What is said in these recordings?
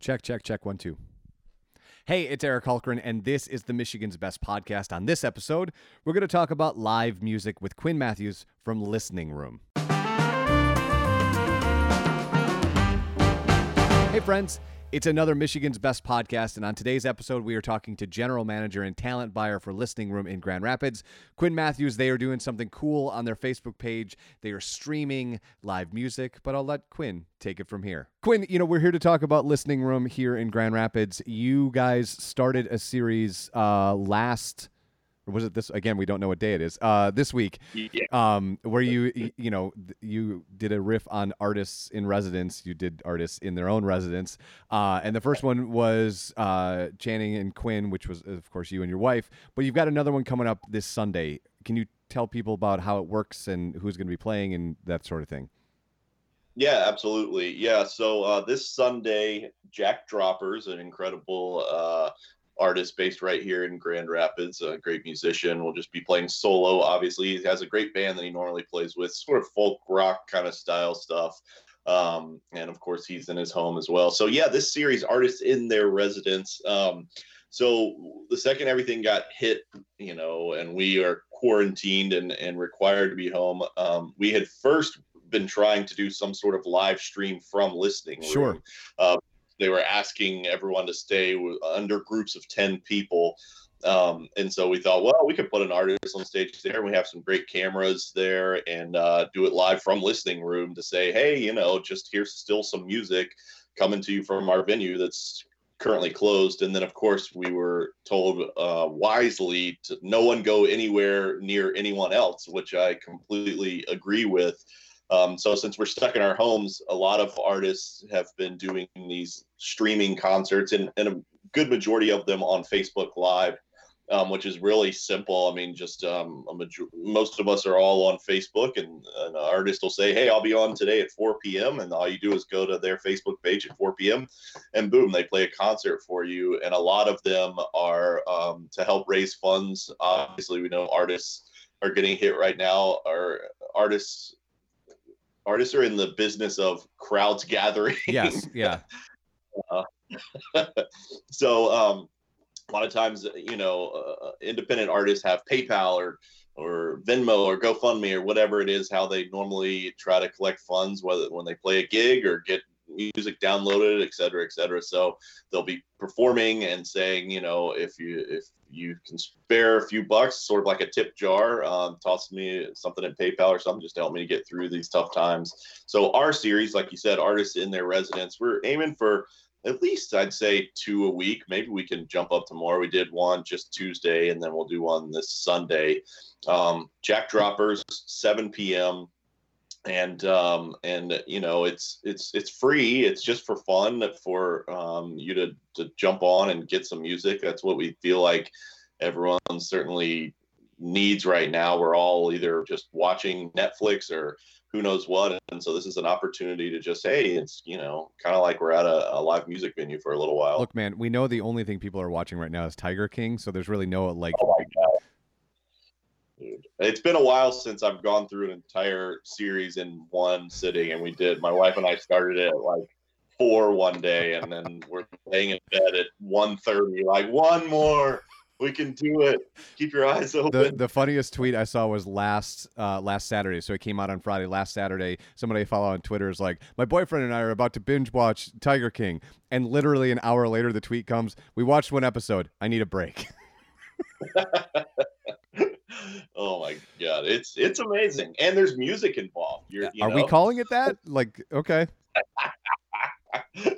Check, check, check. One, two. Hey, it's Eric Hulkran, and this is the Michigan's Best podcast. On this episode, we're going to talk about live music with Quinn Matthews from Listening Room. Hey, friends. It's another Michigan's Best podcast, and on today's episode, we are talking to general manager and talent buyer for Listening Room in Grand Rapids, Quinn Matthews. They are doing something cool on their Facebook page. They are streaming live music, but I'll let Quinn take it from here. Quinn, you know, we're here to talk about Listening Room here in Grand Rapids. You guys started a series uh, last or was it this again? We don't know what day it is. Uh, this week, Yeah. um, where you you know you did a riff on artists in residence. You did artists in their own residence, uh, and the first one was uh, Channing and Quinn, which was of course you and your wife. But you've got another one coming up this Sunday. Can you tell people about how it works and who's going to be playing and that sort of thing? Yeah, absolutely. Yeah. So uh, this Sunday, Jack Droppers, an incredible uh, artist based right here in Grand Rapids, a great musician, will just be playing solo. Obviously, he has a great band that he normally plays with, sort of folk rock kind of style stuff. Um, and of course, he's in his home as well. So yeah, this series, artists in their residence. Um, so the second everything got hit, you know, and we are quarantined and, and required to be home, um, we had first been trying to do some sort of live stream from listening. Room. Sure. Uh, they were asking everyone to stay under groups of 10 people. Um, and so we thought, well, we could put an artist on stage there. We have some great cameras there and uh, do it live from listening room to say, hey, you know, just here's still some music coming to you from our venue that's currently closed. And then, of course, we were told uh, wisely to no one go anywhere near anyone else, which I completely agree with. Um, so since we're stuck in our homes, a lot of artists have been doing these streaming concerts, and, and a good majority of them on Facebook Live, um, which is really simple. I mean, just um, major- most of us are all on Facebook, and an artist will say, "Hey, I'll be on today at 4 p.m." And all you do is go to their Facebook page at 4 p.m. and boom, they play a concert for you. And a lot of them are um, to help raise funds. Obviously, we know artists are getting hit right now. Our artists artists are in the business of crowds gathering. Yes. Yeah. so um, a lot of times, you know, uh, independent artists have PayPal or or Venmo or GoFundMe or whatever it is, how they normally try to collect funds, whether when they play a gig or get music downloaded, et cetera, et cetera. So they'll be performing and saying, you know, if you if you can spare a few bucks, sort of like a tip jar, um, toss me something at PayPal or something just to help me get through these tough times. So our series, like you said, artists in their residence, we're aiming for at least I'd say two a week. Maybe we can jump up to more. We did one just Tuesday, and then we'll do one this Sunday. Um, Jack Droppers, 7 p.m. And um, and you know it's it's it's free. It's just for fun for um, you to to jump on and get some music. That's what we feel like everyone certainly needs right now. We're all either just watching Netflix or who knows what. And so this is an opportunity to just, hey, it's, you know, kind of like we're at a, a, live music venue for a little while. Look, man, we know the only thing people are watching right now is Tiger King. So there's really no like. Oh my God. Dude. It's been a while since I've gone through an entire series in one sitting. And we did, my wife and I started it at like four one day. And then we're laying in bed at 1.30, like one more we can do it. Keep your eyes open. The, the funniest tweet I saw was last uh, last Saturday. So it came out on Friday. Last Saturday, somebody I follow on Twitter is like, "My boyfriend and I are about to binge watch Tiger King," and literally an hour later, the tweet comes, "We watched one episode. I need a break." oh my god, it's it's amazing, and there's music involved. You are know? we calling it that? Like, okay.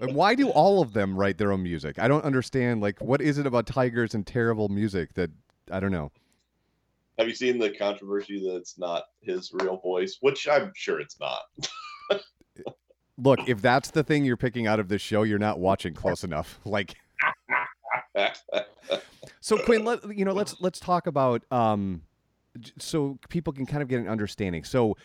Why do all of them write their own music? I don't understand. Like, what is it about tigers and terrible music that I don't know? Have you seen the controversy that it's not his real voice? Which I'm sure it's not. Look, if that's the thing you're picking out of this show, you're not watching close enough. Like, so Quinn, let you know, let's let's talk about um, so people can kind of get an understanding. So,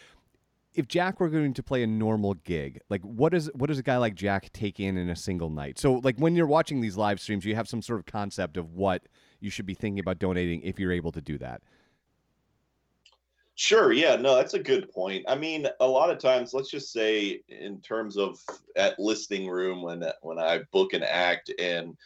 if Jack were going to play a normal gig, like what is what does a guy like Jack take in in a single night? So like when you're watching these live streams, you have some sort of concept of what you should be thinking about donating if you're able to do that. Sure. Yeah. No, that's a good point. I mean, a lot of times, let's just say, in terms of at listening room, when when I book an act, and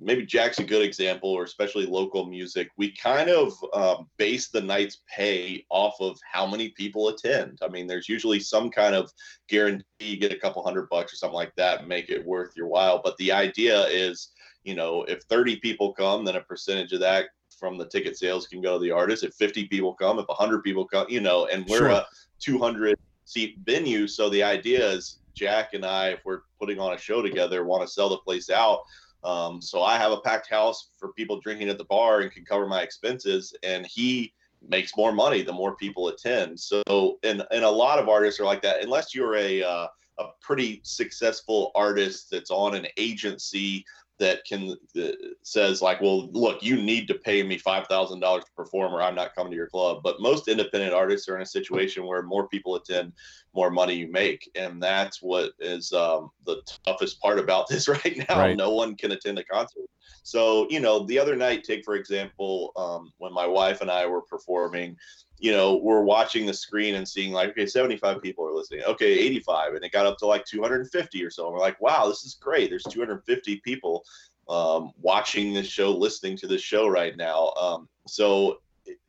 maybe Jack's a good example, or especially local music, we kind of um, base the night's pay off of how many people attend. I mean, there's usually some kind of guarantee you get a couple hundred bucks or something like that, make it worth your while. But the idea is, you know, if 30 people come, then a percentage of that from the ticket sales can go to the artist. If 50 people come, if 100 people come, you know, and we're sure. a 200 seat venue. So the idea is Jack and I, if we're putting on a show together, want to sell the place out. Um, so I have a packed house for people drinking at the bar and can cover my expenses. And he makes more money the more people attend. So, and, and a lot of artists are like that, unless you're a, uh, a pretty successful artist that's on an agency that can uh, says like, well, look, you need to pay me five thousand dollars to perform, or I'm not coming to your club. But most independent artists are in a situation where more people attend, more money you make, and that's what is um, the toughest part about this right now. Right. No one can attend a concert. So you know, the other night, take for example, um, when my wife and I were performing, you know, we're watching the screen and seeing like, okay, 75 people are listening. Okay, 85. And it got up to like 250 or so. And we're like, wow, this is great. There's 250 people um, watching this show, listening to this show right now. Um, so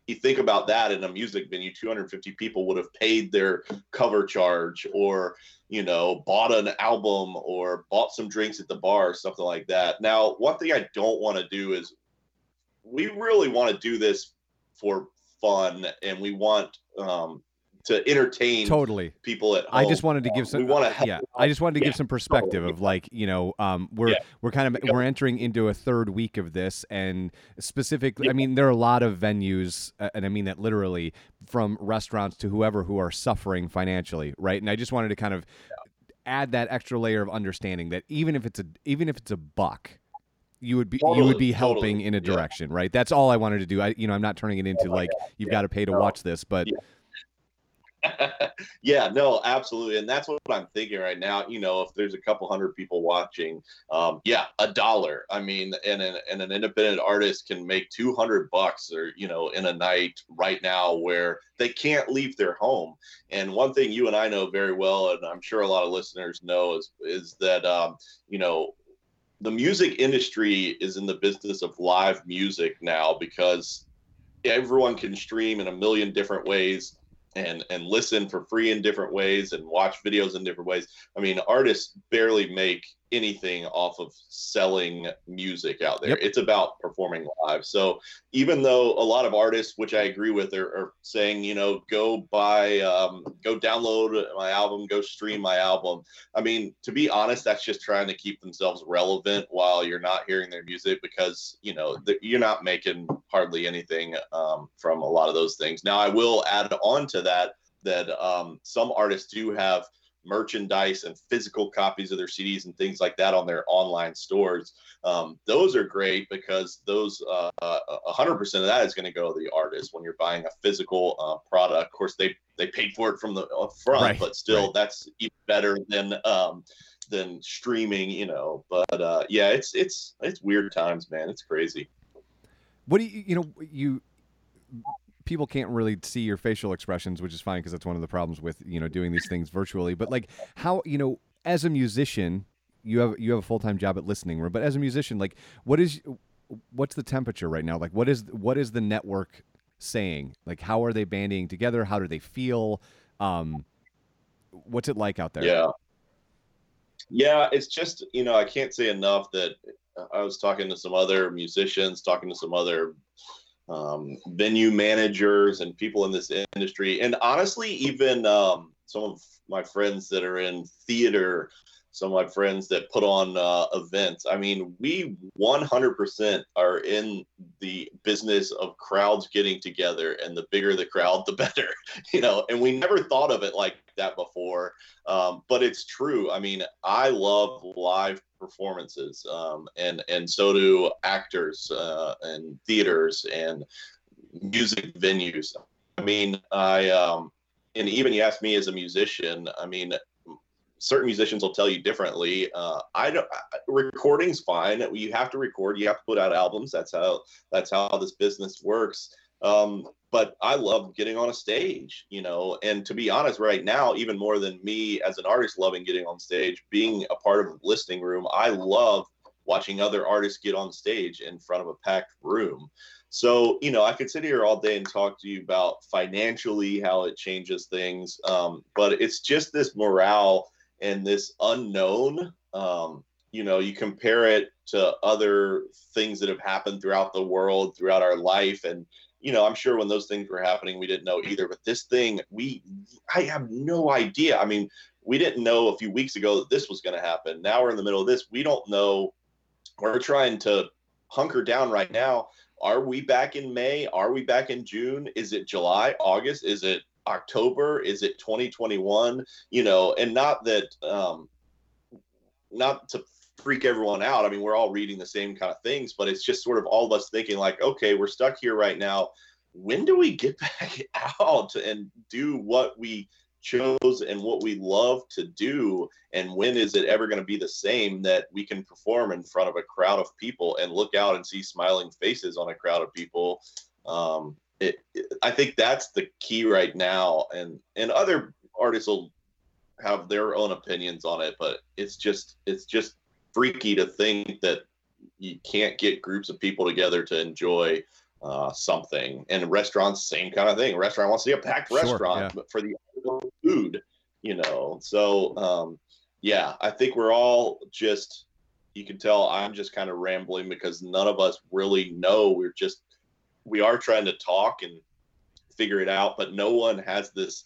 you think about that in a music venue, 250 people would have paid their cover charge or, you know, bought an album or bought some drinks at the bar or something like that. Now, one thing I don't want to do is we really want to do this for fun and we want um, to entertain totally people at home. I just wanted to give some. We want to help yeah. I just wanted to yeah, give some perspective totally. of like you know um, we're yeah. we're kind of we're entering into a third week of this and specifically. I mean there are a lot of venues uh, and I mean that literally from restaurants to whoever who are suffering financially right and I just wanted to kind of add that extra layer of understanding that even if it's a even if it's a buck you would be totally, you would be helping totally. in a direction, yeah. right? That's all I wanted to do. I you know I'm not turning it into oh like God. you've yeah. got to pay to no. watch this, but yeah. yeah. no, absolutely, and that's what I'm thinking right now. You know, if there's a couple hundred people watching, um, yeah, a dollar. I mean, and an, and an independent artist can make 200 bucks, or you know, in a night right now where they can't leave their home. And one thing you and I know very well, and I'm sure a lot of listeners know, is is that um, you know the music industry is in the business of live music now because everyone can stream in a million different ways and and listen for free in different ways and watch videos in different ways. I mean, artists barely make anything off of selling music out there. Yep. It's about performing live. So even though a lot of artists, which I agree with, are, are saying, you know, go buy, um, go download my album, go stream my album. I mean, to be honest, that's just trying to keep themselves relevant while you're not hearing their music because you know the, you're not making hardly anything um, from a lot of those things. Now, I will add on to that that um, some artists do have merchandise and physical copies of their CDs and things like that on their online stores. Um, those are great because those uh, 100% of that is going to go to the artist when you're buying a physical uh, product. Of course, they they paid for it from the front, right, but still, right. that's even better than um, than streaming. You know, but uh, yeah, it's it's it's weird times, man. It's crazy. What do you you know you people can't really see your facial expressions, which is fine because that's one of the problems with you know doing these things virtually. But like how you know as a musician, you have you have a full time job at listening room, but as a musician, like what is what's the temperature right now? Like what is what is the network saying? Like how are they banding together? How do they feel? Um, what's it like out there? Yeah. Yeah, it's just, you know, I can't say enough that I was talking to some other musicians, talking to some other um, venue managers and people in this industry, and honestly, even um, some of my friends that are in theater, some of my friends that put on uh, events. I mean, we 100% are in the business of crowds getting together, and the bigger the crowd, the better, you know. And we never thought of it like that before, um, but it's true. I mean, I love live performances, um, and and so do actors uh, and theaters and music venues. I mean, I um, and even you ask me as a musician. I mean, certain musicians will tell you differently. Uh, I don't. Recording's fine. You have to record. You have to put out albums. That's how that's how this business works. Um, but I love getting on a stage, you know, and to be honest, right now, even more than me as an artist loving getting on stage, being a part of a listening room, I love watching other artists get on stage in front of a packed room. So, you know, I could sit here all day and talk to you about financially how it changes things, um, but it's just this morale and this unknown. Um, you know, you compare it to other things that have happened throughout the world, throughout our life, and you know, I'm sure when those things were happening, we didn't know either. But this thing, we, I have no idea. I mean, we didn't know a few weeks ago that this was going to happen. Now we're in the middle of this. We don't know. We're trying to hunker down right now. Are we back in May? Are we back in June? Is it July, August? Is it October? Is it 2021? You know, and not that, um, not to freak everyone out. I mean, we're all reading the same kind of things, but it's just sort of all of us thinking like, okay, we're stuck here right now. When do we get back out and do what we chose and what we love to do? And when is it ever going to be the same that we can perform in front of a crowd of people and look out and see smiling faces on a crowd of people? Um, it, it, I think that's the key right now. And, and other artists will have their own opinions on it, but it's just, it's just freaky to think that you can't get groups of people together to enjoy uh, something. And restaurants, same kind of thing. A restaurant wants to be a packed sure, restaurant, yeah. but for the food, you know. So um, yeah, I think we're all just. You can tell I'm just kind of rambling because none of us really know. We're just we are trying to talk and figure it out, but no one has this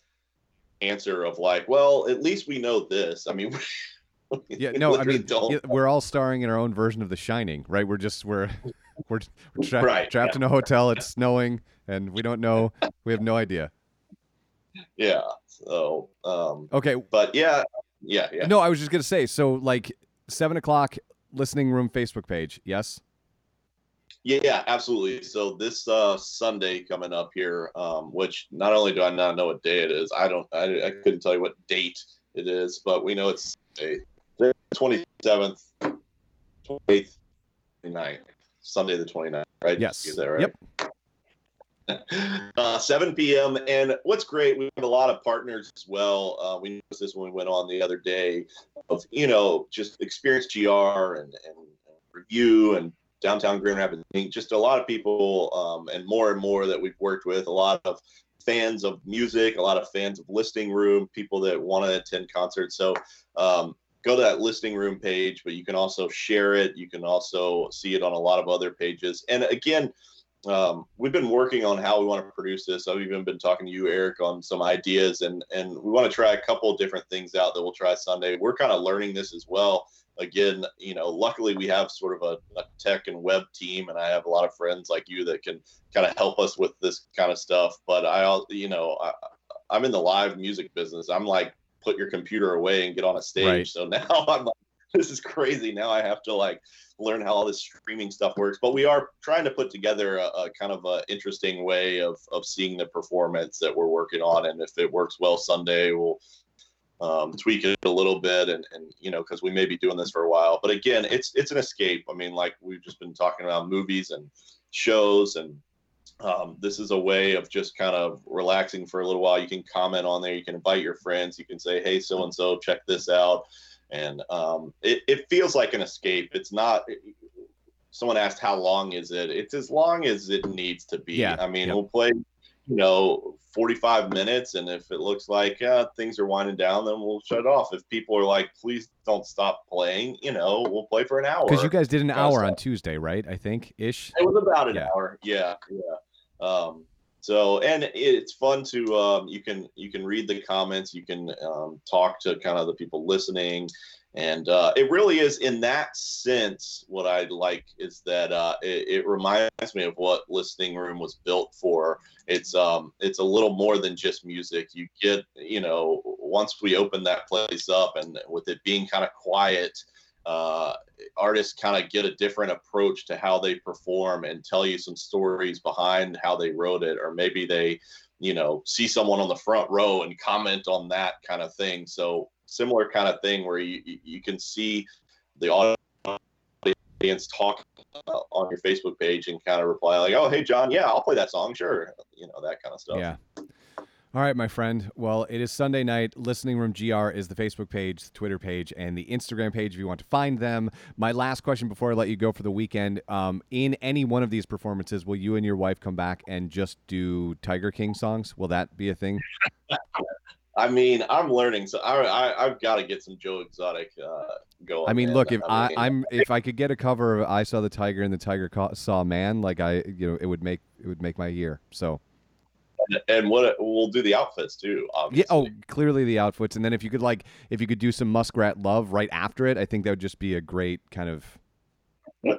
answer of like, well, at least we know this. I mean, yeah, no, I mean, we're all starring in our own version of The Shining, right? We're just we're we're, we're tra- right, trapped yeah. in a hotel. It's snowing, and we don't know. We have no idea. Yeah. So. Um, okay. But yeah, yeah, yeah. No, I was just gonna say. So, like seven o'clock listening room Facebook page. Yes. Yeah, yeah, absolutely. So this uh, Sunday coming up here, um, which not only do I not know what day it is, I don't, I, I couldn't tell you what date it is, but we know it's Sunday. 27th, 28th, 29th, Sunday the 29th, right? Yes. Is that right? Yep. Uh, 7 p.m. And what's great, we have a lot of partners as well. Uh, we noticed this when we went on the other day of, you know, just Experience GR and, and Revue and Downtown Grand Rapids. Just a lot of people um, and more and more that we've worked with, a lot of fans of music, a lot of fans of Listening Room, people that want to attend concerts. So um, go to that listening room page, but you can also share it. You can also see it on a lot of other pages. And again, um, we've been working on how we want to produce this. I've even been talking to you, Eric, on some ideas, and and we want to try a couple different things out that we'll try Sunday. We're kind of learning this as well. Again, you know, luckily we have sort of a, a tech and web team, and I have a lot of friends like you that can kind of help us with this kind of stuff. But I, you know, I, I'm in the live music business. I'm like put your computer away and get on a stage. Right. So now I'm like, this is crazy. Now I have to like learn how all this streaming stuff works. But we are trying to put together a, a kind of a interesting way of of seeing the performance that we're working on. And if it works well Sunday, we'll um, tweak it a little bit and, and you know because we may be doing this for a while but again it's it's an escape i mean like we've just been talking about movies and shows and um, this is a way of just kind of relaxing for a little while. You can comment on there. You can invite your friends. You can say, "Hey, so and so, check this out," and um, it, it feels like an escape. It's not. Someone asked, "How long is it?" It's as long as it needs to be. Yeah. I mean, yep. we'll play, you know, 45 minutes, and if it looks like yeah, things are winding down, then we'll shut it off. If people are like, "Please don't stop playing," you know, we'll play for an hour. Because you guys did an hour on Tuesday, right? I think ish. It was about an yeah. hour. Yeah, yeah. Um, so and it's fun to um, you can you can read the comments, you can um, talk to kind of the people listening, and uh, it really is in that sense what I like is that uh, it, it, reminds me of what Listening Room was built for. It's um it's a little more than just music. You get you know once we open that place up and with it being kind of quiet uh, artists kind of get a different approach to how they perform and tell you some stories behind how they wrote it or maybe they you know see someone on the front row and comment on that kind of thing so similar kind of thing where you you can see the audience audience talk uh, on your Facebook page and kind of reply like, "Oh, hey John, yeah, I'll play that song, sure," you know that kind of stuff. Yeah. All right, my friend. Well, it is Sunday night. Listening Room GR is the Facebook page, the Twitter page, and the Instagram page if you want to find them. My last question before I let you go for the weekend um, in any one of these performances, will you and your wife come back and just do Tiger King songs? Will that be a thing? I mean, I'm learning, so I, I have got to get some Joe Exotic uh, going. I mean, man. look, if I, mean, I'm if I could get a cover of "I Saw the Tiger and the Tiger Ca- Saw Man," like I, you know, it would make it would make my year. So and what we'll do the outfits too. yeah, oh, clearly the outfits, and then if you could like if you could do some Muskrat Love right after it, I think that would just be a great kind of.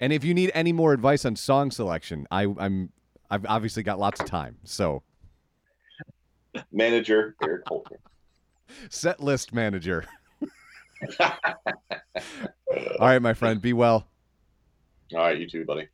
and if you need any more advice on song selection, I, I'm I've obviously got lots of time, so manager Eric Holker. set list manager. All right, my friend, be well. All right, you too, buddy.